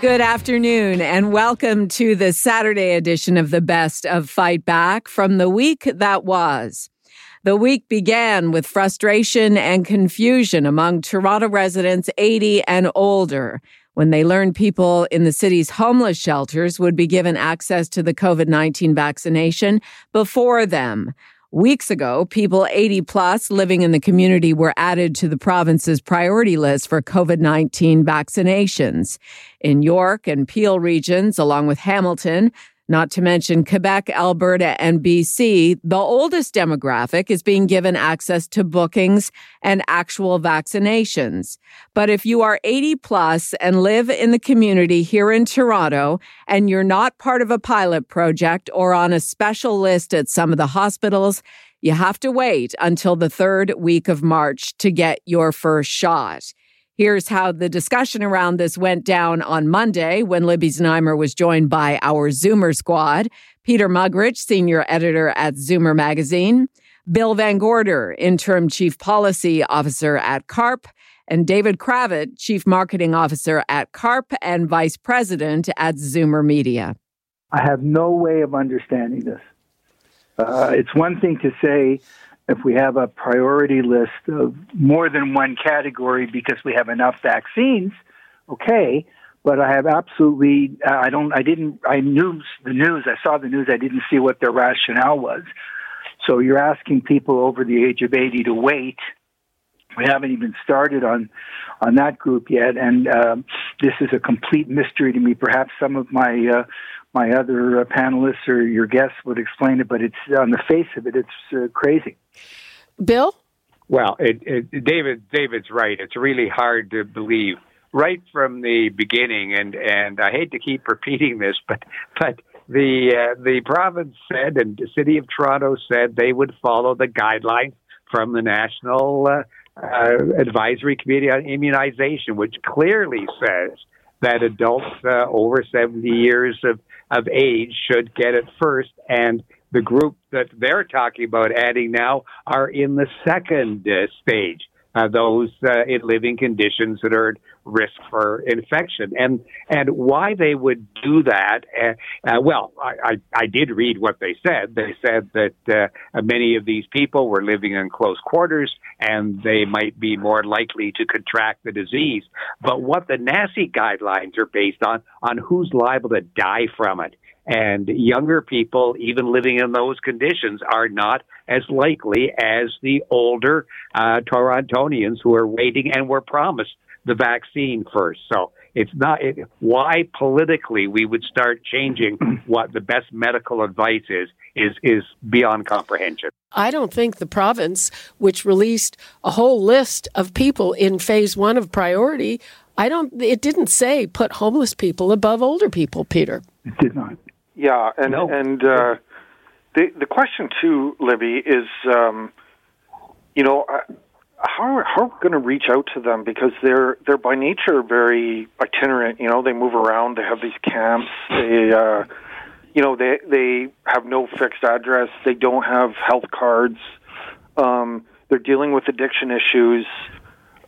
Good afternoon, and welcome to the Saturday edition of the Best of Fight Back from the week that was. The week began with frustration and confusion among Toronto residents 80 and older when they learned people in the city's homeless shelters would be given access to the COVID 19 vaccination before them. Weeks ago, people 80 plus living in the community were added to the province's priority list for COVID-19 vaccinations. In York and Peel regions, along with Hamilton, not to mention Quebec, Alberta, and BC, the oldest demographic is being given access to bookings and actual vaccinations. But if you are 80 plus and live in the community here in Toronto and you're not part of a pilot project or on a special list at some of the hospitals, you have to wait until the third week of March to get your first shot. Here's how the discussion around this went down on Monday when Libby Znaimer was joined by our Zoomer squad Peter Muggeridge, senior editor at Zoomer Magazine, Bill Van Gorder, interim chief policy officer at CARP, and David Kravitz, chief marketing officer at CARP and vice president at Zoomer Media. I have no way of understanding this. Uh, it's one thing to say if we have a priority list of more than one category because we have enough vaccines, okay. But I have absolutely, I don't, I didn't, I knew the news, I saw the news, I didn't see what their rationale was. So you're asking people over the age of 80 to wait. We haven't even started on on that group yet, and um, this is a complete mystery to me. Perhaps some of my uh, my other uh, panelists or your guests would explain it, but it's on the face of it, it's uh, crazy. Bill? Well, it, it, David, David's right. It's really hard to believe right from the beginning, and and I hate to keep repeating this, but but the uh, the province said and the city of Toronto said they would follow the guidelines from the national uh, uh, advisory committee on immunization, which clearly says that adults uh, over 70 years of, of age should get it first. And the group that they're talking about adding now are in the second uh, stage. Uh, those uh, in living conditions that are risk for infection, and and why they would do that? Uh, well, I, I, I did read what they said. They said that uh, many of these people were living in close quarters, and they might be more likely to contract the disease. But what the NACI guidelines are based on on who's liable to die from it. And younger people, even living in those conditions, are not as likely as the older uh, Torontonians who are waiting and were promised the vaccine first. So it's not it, why politically we would start changing what the best medical advice is is is beyond comprehension. I don't think the province, which released a whole list of people in phase one of priority, I don't. It didn't say put homeless people above older people, Peter. It did not. Yeah, and no. and uh, the the question too, Libby, is um, you know how how are we going to reach out to them because they're they're by nature very itinerant. You know, they move around. They have these camps. They uh, you know they they have no fixed address. They don't have health cards. Um, they're dealing with addiction issues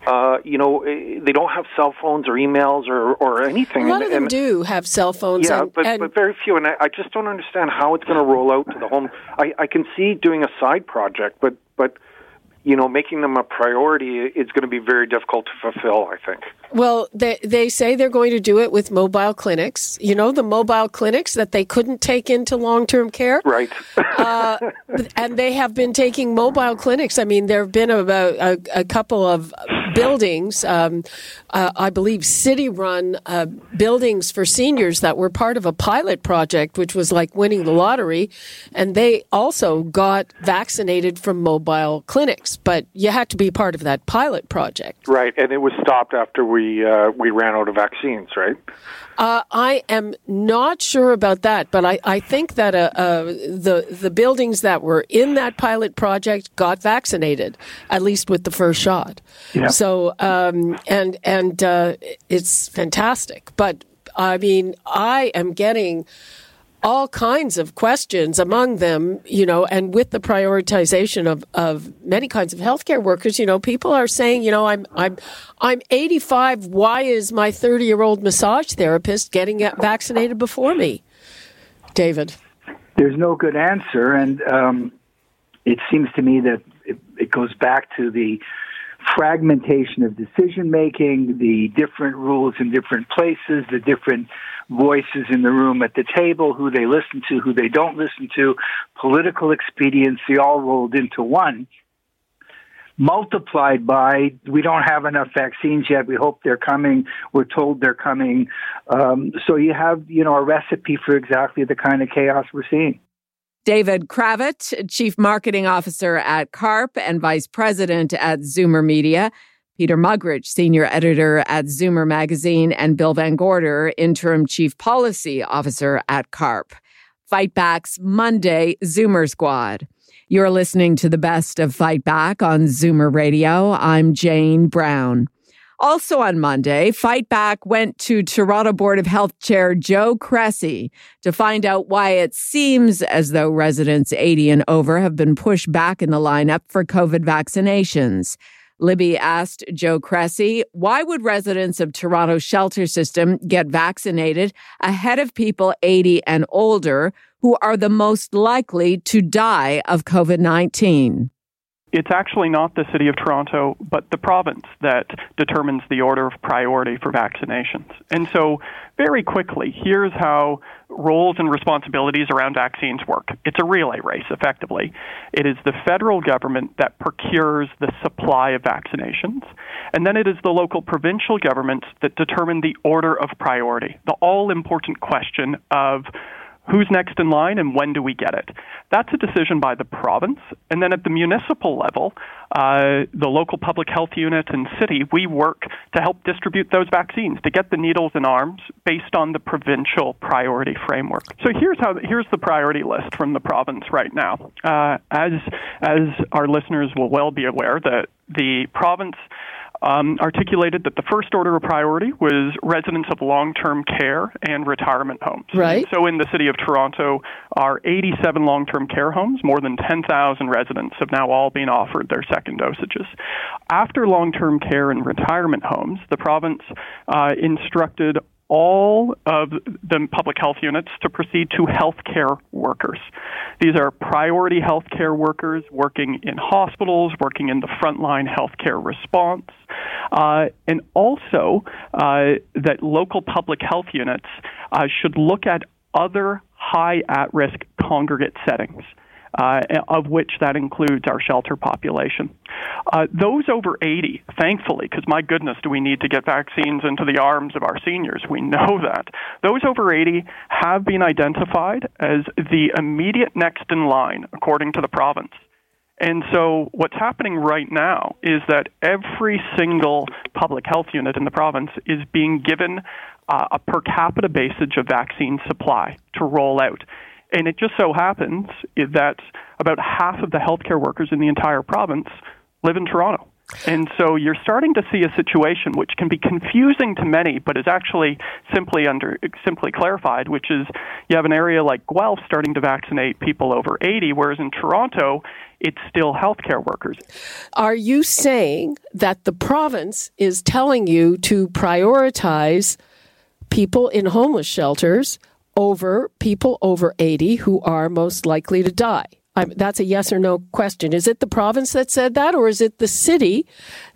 uh, you know, eh, they don't have cell phones or emails or, or anything. A lot and, of them and, do have cell phones. Yeah, and, but, and but very few. And I, I just don't understand how it's going to roll out to the home. I, I can see doing a side project, but but you know, making them a priority is going to be very difficult to fulfill, I think. Well, they, they say they're going to do it with mobile clinics. You know, the mobile clinics that they couldn't take into long term care? Right. uh, and they have been taking mobile clinics. I mean, there have been about a, a couple of buildings, um, uh, I believe city run uh, buildings for seniors that were part of a pilot project, which was like winning the lottery. And they also got vaccinated from mobile clinics but you had to be part of that pilot project. Right, and it was stopped after we we uh, we ran out of vaccines, right? Uh, I am not sure about that, but I, I think that uh, uh, the the buildings that were in that pilot project got vaccinated, at least with the first shot. Yeah. So um, and and uh, it's fantastic, but I mean I am getting all kinds of questions among them, you know, and with the prioritization of, of many kinds of healthcare workers, you know, people are saying, you know, I'm I'm I'm 85. Why is my 30 year old massage therapist getting vaccinated before me? David, there's no good answer, and um, it seems to me that it, it goes back to the fragmentation of decision making, the different rules in different places, the different voices in the room at the table, who they listen to, who they don't listen to, political expediency all rolled into one, multiplied by we don't have enough vaccines yet. We hope they're coming. We're told they're coming. Um, so you have, you know, a recipe for exactly the kind of chaos we're seeing. David Kravitz, Chief Marketing Officer at CARP and Vice President at Zoomer Media. Peter Muggeridge, Senior Editor at Zoomer Magazine, and Bill Van Gorder, Interim Chief Policy Officer at CARP. Fight Back's Monday Zoomer Squad. You're listening to the best of Fight Back on Zoomer Radio. I'm Jane Brown. Also on Monday, Fight Back went to Toronto Board of Health Chair Joe Cressy to find out why it seems as though residents 80 and over have been pushed back in the lineup for COVID vaccinations. Libby asked Joe Cressy, why would residents of Toronto's shelter system get vaccinated ahead of people 80 and older who are the most likely to die of COVID 19? It's actually not the City of Toronto, but the province that determines the order of priority for vaccinations. And so, very quickly, here's how roles and responsibilities around vaccines work it's a relay race, effectively. It is the federal government that procures the supply of vaccinations, and then it is the local provincial governments that determine the order of priority, the all important question of who's next in line and when do we get it. That's a decision by the province. And then at the municipal level, uh, the local public health unit and city, we work to help distribute those vaccines, to get the needles in arms based on the provincial priority framework. So here's how here's the priority list from the province right now. Uh, as as our listeners will well be aware, that the province um, articulated that the first order of priority was residents of long term care and retirement homes. Right. So in the city of Toronto, our 87 long term care homes, more than 10,000 residents have now all been offered their second dosages. After long term care and retirement homes, the province uh, instructed all of the public health units to proceed to healthcare workers. These are priority healthcare workers working in hospitals, working in the frontline healthcare response, uh, and also uh, that local public health units uh, should look at other high at risk congregate settings uh, of which that includes our shelter population. Uh, those over 80, thankfully, because my goodness, do we need to get vaccines into the arms of our seniors? We know that. Those over 80 have been identified as the immediate next in line, according to the province. And so, what's happening right now is that every single public health unit in the province is being given uh, a per capita basis of vaccine supply to roll out. And it just so happens that about half of the healthcare workers in the entire province live in Toronto. And so you're starting to see a situation which can be confusing to many, but is actually simply under simply clarified, which is you have an area like Guelph starting to vaccinate people over 80, whereas in Toronto it's still healthcare workers. Are you saying that the province is telling you to prioritize people in homeless shelters over people over 80 who are most likely to die? I'm, that's a yes or no question. Is it the province that said that, or is it the city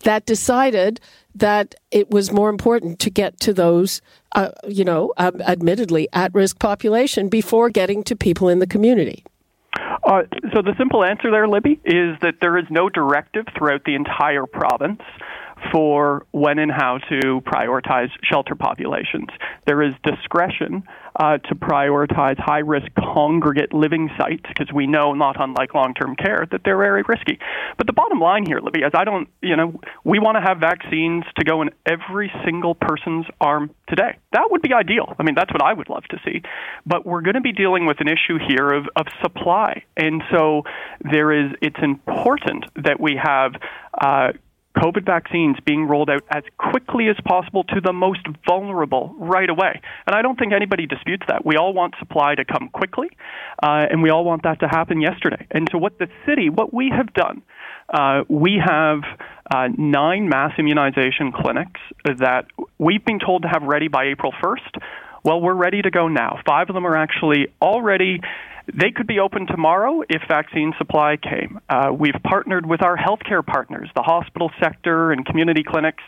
that decided that it was more important to get to those, uh, you know, um, admittedly at risk population before getting to people in the community? Uh, so the simple answer there, Libby, is that there is no directive throughout the entire province for when and how to prioritize shelter populations. There is discretion uh, to prioritize high risk congregate living sites because we know, not unlike long term care, that they're very risky. But the bottom line here, Libby, is I don't, you know, we want to have vaccines to go in every single person's arm today. That would be ideal. I mean, that's what I would love to see. But we're going to be dealing with an issue here of, of supply. And so there is, it's important that we have uh, COVID vaccines being rolled out as quickly as possible to the most vulnerable right away. And I don't think anybody disputes that. We all want supply to come quickly, uh, and we all want that to happen yesterday. And so, what the city, what we have done, uh, we have uh, nine mass immunization clinics that we've been told to have ready by April 1st. Well, we're ready to go now. Five of them are actually already they could be open tomorrow if vaccine supply came. Uh, we've partnered with our healthcare partners, the hospital sector and community clinics,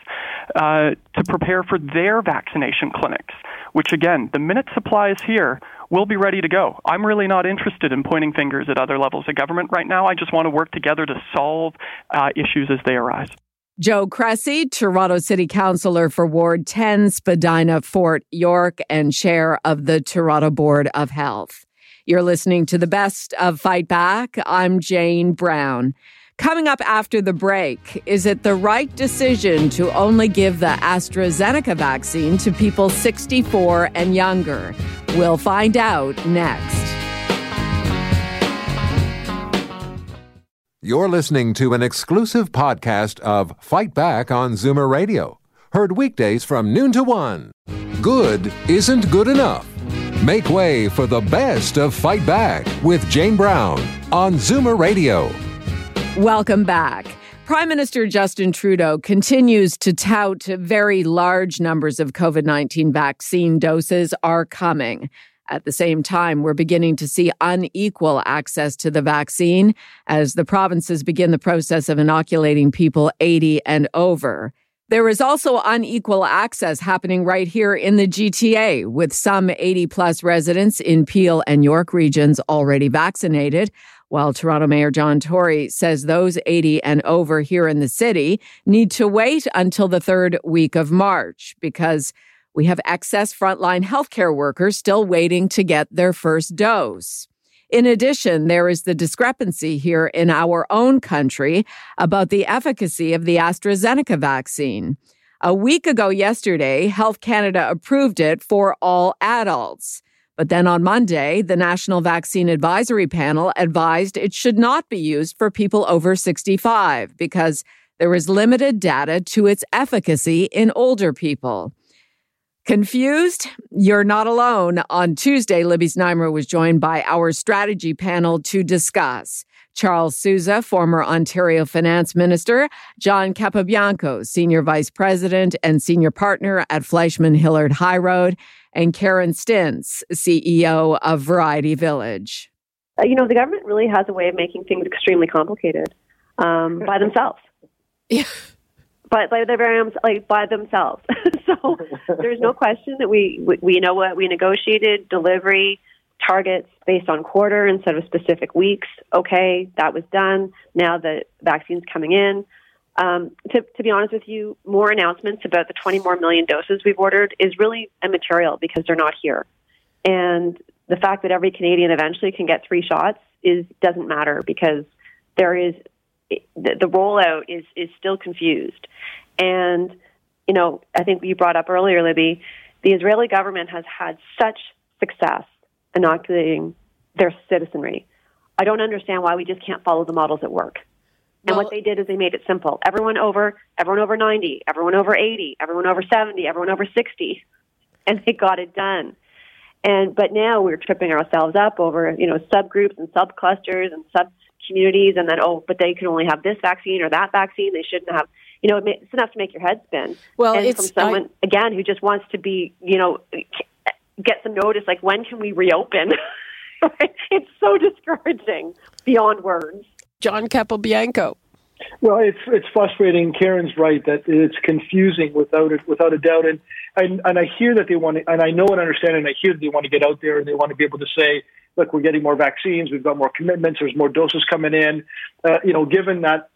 uh, to prepare for their vaccination clinics, which again, the minute supply is here, we'll be ready to go. I'm really not interested in pointing fingers at other levels of government right now. I just want to work together to solve uh, issues as they arise. Joe Cressy, Toronto City Councillor for Ward 10, Spadina, Fort York, and Chair of the Toronto Board of Health. You're listening to the best of Fight Back. I'm Jane Brown. Coming up after the break, is it the right decision to only give the AstraZeneca vaccine to people 64 and younger? We'll find out next. You're listening to an exclusive podcast of Fight Back on Zoomer Radio, heard weekdays from noon to one. Good isn't good enough. Make way for the best of Fight Back with Jane Brown on Zoomer Radio. Welcome back. Prime Minister Justin Trudeau continues to tout very large numbers of COVID 19 vaccine doses are coming. At the same time, we're beginning to see unequal access to the vaccine as the provinces begin the process of inoculating people 80 and over. There is also unequal access happening right here in the GTA, with some 80 plus residents in Peel and York regions already vaccinated, while Toronto Mayor John Tory says those 80 and over here in the city need to wait until the third week of March because we have excess frontline healthcare workers still waiting to get their first dose. In addition, there is the discrepancy here in our own country about the efficacy of the AstraZeneca vaccine. A week ago yesterday, Health Canada approved it for all adults. But then on Monday, the National Vaccine Advisory Panel advised it should not be used for people over 65 because there is limited data to its efficacy in older people. Confused? You're not alone. On Tuesday, Libby Znaimer was joined by our strategy panel to discuss. Charles Sousa, former Ontario finance minister, John Capobianco, senior vice president and senior partner at Fleishman Hillard High Road, and Karen Stintz, CEO of Variety Village. Uh, you know, the government really has a way of making things extremely complicated um, by themselves. Yeah but by their like by themselves. so there's no question that we, we we know what we negotiated delivery targets based on quarter instead of specific weeks. Okay, that was done. Now the vaccine's coming in. Um, to, to be honest with you, more announcements about the 20 more million doses we've ordered is really immaterial because they're not here. And the fact that every Canadian eventually can get three shots is doesn't matter because there is the, the rollout is is still confused. And you know, I think you brought up earlier, Libby, the Israeli government has had such success inoculating their citizenry. I don't understand why we just can't follow the models at work. And well, what they did is they made it simple. Everyone over, everyone over 90, everyone over 80, everyone over 70, everyone over 60, and they got it done. And but now we're tripping ourselves up over you know subgroups and subclusters and sub communities, and then oh, but they can only have this vaccine or that vaccine. They shouldn't have. You know, it's enough to make your head spin. Well, and it's from someone I, again who just wants to be, you know, get some notice. Like, when can we reopen? it's so discouraging beyond words. John Capobianco. Well, it's it's frustrating. Karen's right that it's confusing without it, without a doubt. And, and and I hear that they want to, and I know and understand, and I hear that they want to get out there and they want to be able to say, look, we're getting more vaccines, we've got more commitments, there's more doses coming in. Uh, you know, given that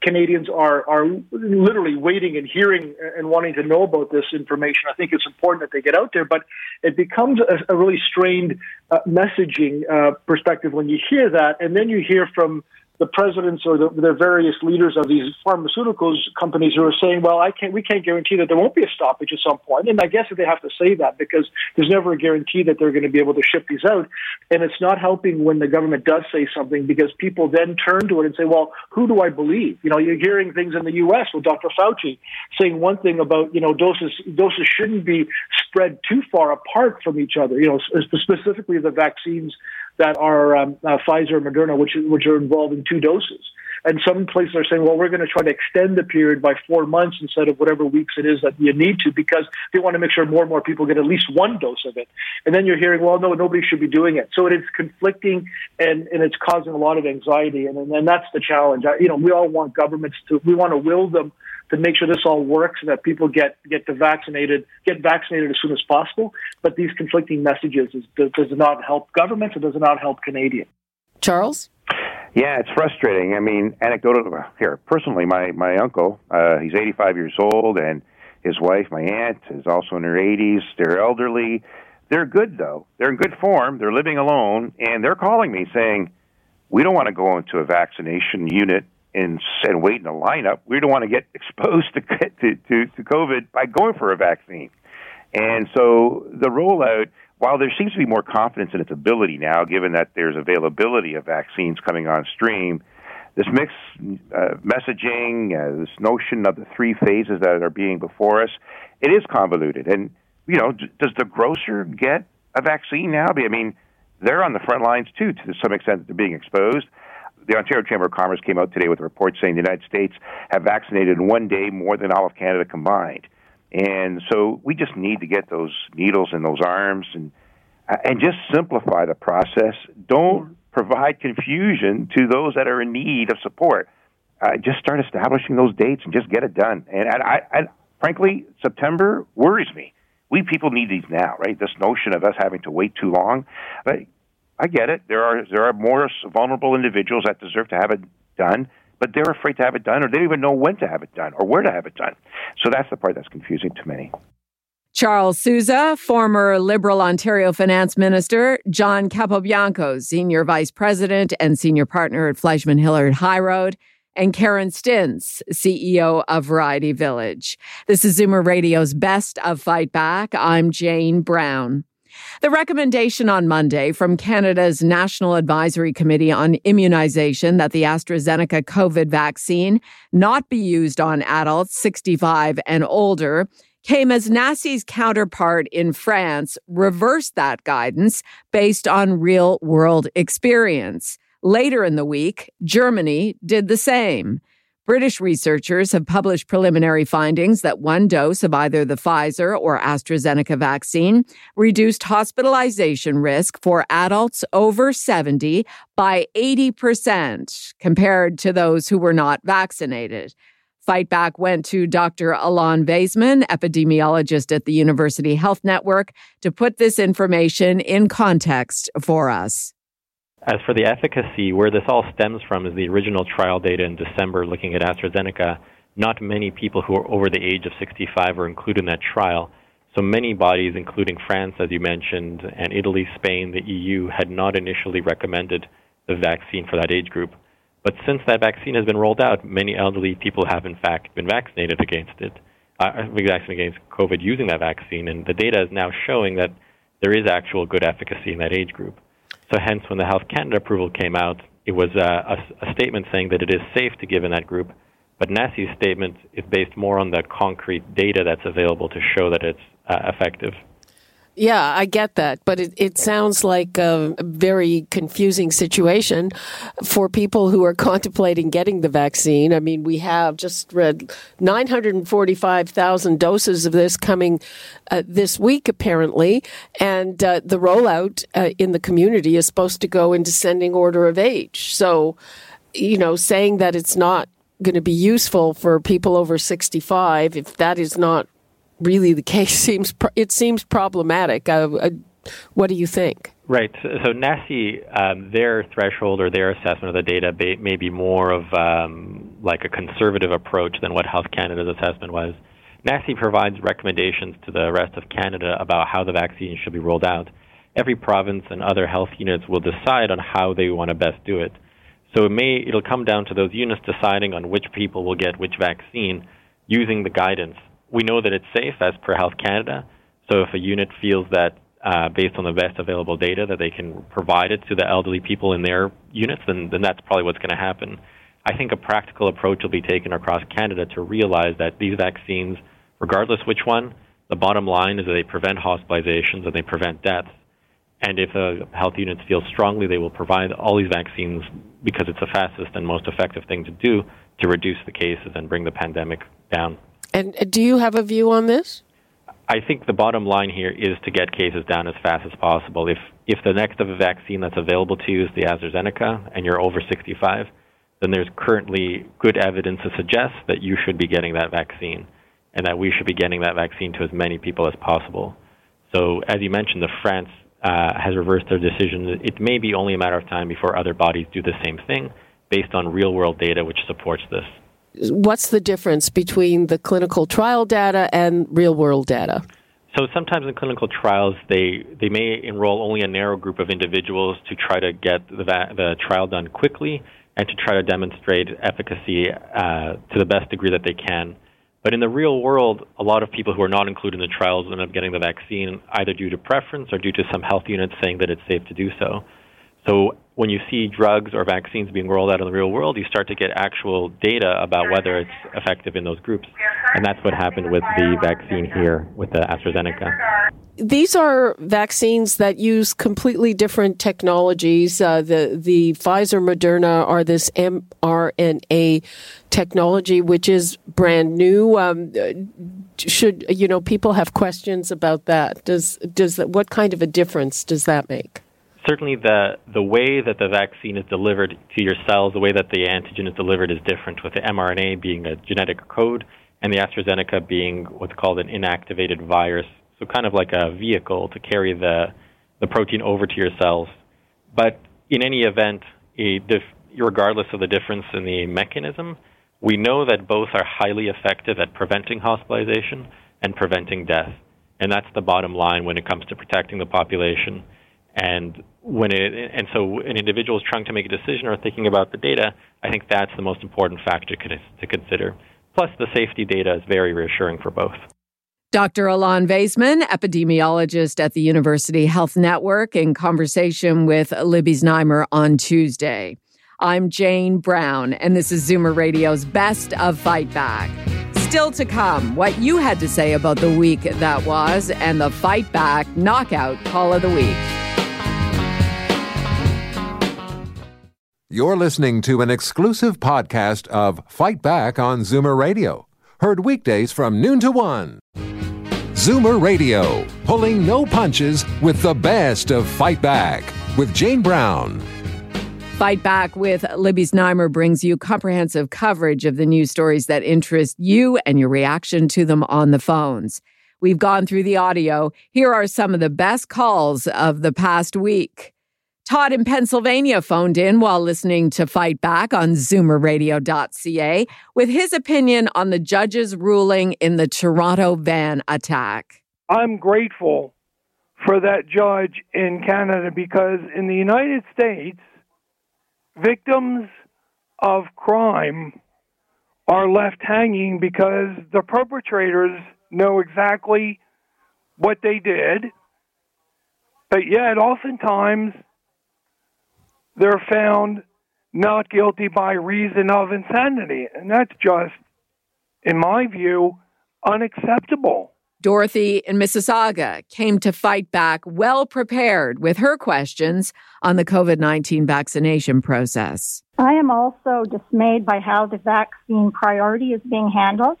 Canadians are are literally waiting and hearing and wanting to know about this information. I think it's important that they get out there, but it becomes a, a really strained uh, messaging uh, perspective when you hear that, and then you hear from the presidents or the, the various leaders of these pharmaceuticals companies who are saying, "Well, I can't, we can't guarantee that there won't be a stoppage at some point." And I guess that they have to say that because there's never a guarantee that they're going to be able to ship these out. And it's not helping when the government does say something because people then turn to it and say, "Well, who do I believe?" You know, you're hearing things in the U.S. with Dr. Fauci saying one thing about you know doses doses shouldn't be spread too far apart from each other. You know, specifically the vaccines that are um, uh, Pfizer and Moderna, which which are involving two doses. And some places are saying, well, we're going to try to extend the period by four months instead of whatever weeks it is that you need to, because they want to make sure more and more people get at least one dose of it. And then you're hearing, well, no, nobody should be doing it. So it is conflicting and, and it's causing a lot of anxiety. And, and, and that's the challenge. I, you know, we all want governments to, we want to will them to make sure this all works and that people get get vaccinated get vaccinated as soon as possible. But these conflicting messages is, does, does not help governments. It does not help Canadians. Charles. Yeah, it's frustrating. I mean, anecdotal here. Personally, my my uncle, uh, he's 85 years old, and his wife, my aunt, is also in her 80s. They're elderly. They're good though. They're in good form. They're living alone, and they're calling me saying, "We don't want to go into a vaccination unit and, and wait in a lineup. We don't want to get exposed to, to, to, to COVID by going for a vaccine. And so the rollout, while there seems to be more confidence in its ability now, given that there's availability of vaccines coming on stream, this mixed uh, messaging, uh, this notion of the three phases that are being before us, it is convoluted. And, you know, d- does the grocer get a vaccine now? I mean, they're on the front lines too, to some extent, they're being exposed the Ontario Chamber of Commerce came out today with a report saying the United States have vaccinated in one day more than all of Canada combined. And so we just need to get those needles in those arms and and just simplify the process. Don't provide confusion to those that are in need of support. Uh, just start establishing those dates and just get it done. And I, I, I, frankly, September worries me. We people need these now, right? This notion of us having to wait too long. But I get it. There are there are more vulnerable individuals that deserve to have it done, but they're afraid to have it done, or they don't even know when to have it done or where to have it done. So that's the part that's confusing to many. Charles Sousa, former Liberal Ontario Finance Minister, John Capobianco, Senior Vice President and Senior Partner at Fleishman Hillard High Road, and Karen Stintz, CEO of Variety Village. This is Zoomer Radio's Best of Fight Back. I'm Jane Brown. The recommendation on Monday from Canada's National Advisory Committee on Immunization that the AstraZeneca COVID vaccine not be used on adults 65 and older came as NACI's counterpart in France reversed that guidance based on real world experience. Later in the week, Germany did the same. British researchers have published preliminary findings that one dose of either the Pfizer or AstraZeneca vaccine reduced hospitalization risk for adults over 70 by 80% compared to those who were not vaccinated. Fight Back went to Dr. Alon Vaisman, epidemiologist at the University Health Network, to put this information in context for us. As for the efficacy, where this all stems from is the original trial data in December looking at AstraZeneca. Not many people who are over the age of 65 were included in that trial. So many bodies, including France, as you mentioned, and Italy, Spain, the EU, had not initially recommended the vaccine for that age group. But since that vaccine has been rolled out, many elderly people have in fact been vaccinated against it, uh, vaccinated against COVID using that vaccine, and the data is now showing that there is actual good efficacy in that age group. So hence, when the Health Canada approval came out, it was a, a, a statement saying that it is safe to give in that group. But NACI's statement is based more on the concrete data that's available to show that it's uh, effective. Yeah, I get that, but it, it sounds like a very confusing situation for people who are contemplating getting the vaccine. I mean, we have just read 945,000 doses of this coming uh, this week, apparently, and uh, the rollout uh, in the community is supposed to go in descending order of age. So, you know, saying that it's not going to be useful for people over 65, if that is not really the case seems it seems problematic. Uh, uh, what do you think? Right. So NACI, um, their threshold or their assessment of the data may be more of um, like a conservative approach than what Health Canada's assessment was. NACI provides recommendations to the rest of Canada about how the vaccine should be rolled out. Every province and other health units will decide on how they want to best do it. So it may it'll come down to those units deciding on which people will get which vaccine using the guidance. We know that it's safe as per Health Canada. So if a unit feels that uh, based on the best available data that they can provide it to the elderly people in their units, then, then that's probably what's going to happen. I think a practical approach will be taken across Canada to realize that these vaccines, regardless which one, the bottom line is that they prevent hospitalizations and they prevent deaths. And if the health units feel strongly, they will provide all these vaccines because it's the fastest and most effective thing to do to reduce the cases and bring the pandemic down. And uh, do you have a view on this? I think the bottom line here is to get cases down as fast as possible. If if the next of a vaccine that's available to you is the AstraZeneca and you're over 65, then there's currently good evidence to suggest that you should be getting that vaccine and that we should be getting that vaccine to as many people as possible. So, as you mentioned, the France uh, has reversed their decision. It may be only a matter of time before other bodies do the same thing based on real world data which supports this what's the difference between the clinical trial data and real world data? So sometimes in clinical trials, they, they may enroll only a narrow group of individuals to try to get the, the trial done quickly and to try to demonstrate efficacy uh, to the best degree that they can. But in the real world, a lot of people who are not included in the trials end up getting the vaccine either due to preference or due to some health units saying that it's safe to do so. So when you see drugs or vaccines being rolled out in the real world, you start to get actual data about whether it's effective in those groups. And that's what happened with the vaccine here with the AstraZeneca. These are vaccines that use completely different technologies. Uh, the the Pfizer Moderna are this mRNA technology, which is brand new. Um, should you know people have questions about that? Does does that, what kind of a difference does that make? Certainly the the way that the vaccine is delivered to your cells, the way that the antigen is delivered is different, with the mRNA being a genetic code and the AstraZeneca being what's called an inactivated virus, so kind of like a vehicle to carry the the protein over to your cells. But in any event, regardless of the difference in the mechanism, we know that both are highly effective at preventing hospitalization and preventing death. And that's the bottom line when it comes to protecting the population. And when it, and so an individual is trying to make a decision or thinking about the data, I think that's the most important factor to consider. Plus, the safety data is very reassuring for both. Dr. Alon Vaisman, epidemiologist at the University Health Network, in conversation with Libby Znaimer on Tuesday. I'm Jane Brown, and this is Zoomer Radio's Best of Fight Back. Still to come, what you had to say about the week that was, and the Fight Back Knockout Call of the Week. You're listening to an exclusive podcast of Fight Back on Zoomer Radio, heard weekdays from noon to one. Zoomer Radio, pulling no punches with the best of Fight Back with Jane Brown. Fight Back with Libby Znaimer brings you comprehensive coverage of the news stories that interest you and your reaction to them on the phones. We've gone through the audio. Here are some of the best calls of the past week. Todd in Pennsylvania phoned in while listening to Fight Back on zoomerradio.ca with his opinion on the judge's ruling in the Toronto van attack. I'm grateful for that judge in Canada because in the United States, victims of crime are left hanging because the perpetrators know exactly what they did, but yet oftentimes they're found not guilty by reason of insanity. And that's just, in my view, unacceptable. Dorothy in Mississauga came to fight back well prepared with her questions on the COVID 19 vaccination process. I am also dismayed by how the vaccine priority is being handled.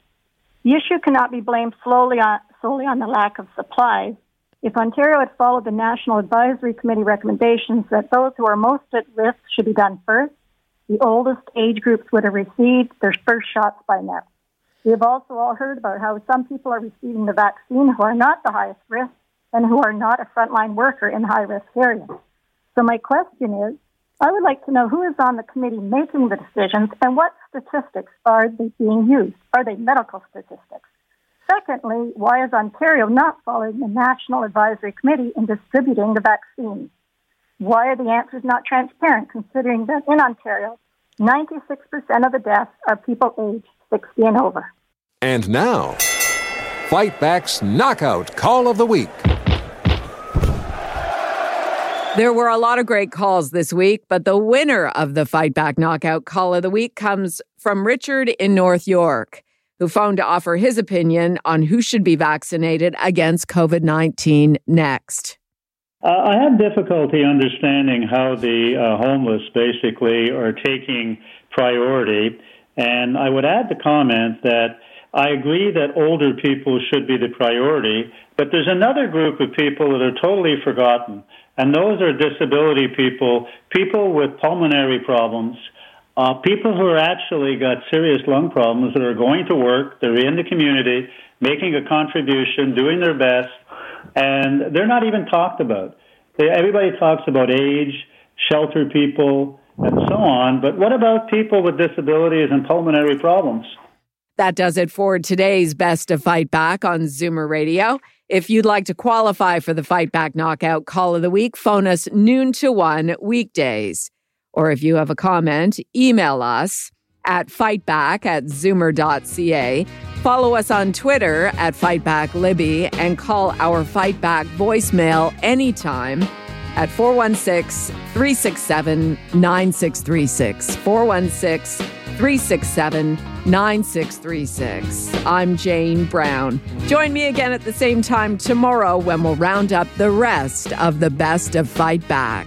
The issue cannot be blamed solely on, solely on the lack of supplies. If Ontario had followed the National Advisory Committee recommendations that those who are most at risk should be done first, the oldest age groups would have received their first shots by now. We have also all heard about how some people are receiving the vaccine who are not the highest risk, and who are not a frontline worker in high risk areas. So, my question is I would like to know who is on the committee making the decisions and what statistics are they being used? Are they medical statistics? Secondly, why is Ontario not following the National Advisory Committee in distributing the vaccine? Why are the answers not transparent, considering that in Ontario, 96% of the deaths are people aged 60 and over? And now, Fight Back's Knockout Call of the Week. There were a lot of great calls this week, but the winner of the Fight Back Knockout Call of the Week comes from Richard in North York who phoned to offer his opinion on who should be vaccinated against COVID 19 next. Uh, I have difficulty understanding how the uh, homeless basically are taking priority. And I would add the comment that I agree that older people should be the priority, but there's another group of people that are totally forgotten. And those are disability people, people with pulmonary problems, uh, people who are actually got serious lung problems that are going to work, they're in the community, making a contribution, doing their best, and they're not even talked about. They, everybody talks about age, shelter people, and so on, but what about people with disabilities and pulmonary problems? That does it for today's Best of Fight Back on Zoomer Radio. If you'd like to qualify for the Fight Back Knockout Call of the Week, phone us noon to one weekdays. Or if you have a comment, email us at fightback at zoomer.ca. Follow us on Twitter at FightbackLibby and call our Fightback voicemail anytime at 416 367 9636. 416 367 9636. I'm Jane Brown. Join me again at the same time tomorrow when we'll round up the rest of the best of Fight Back.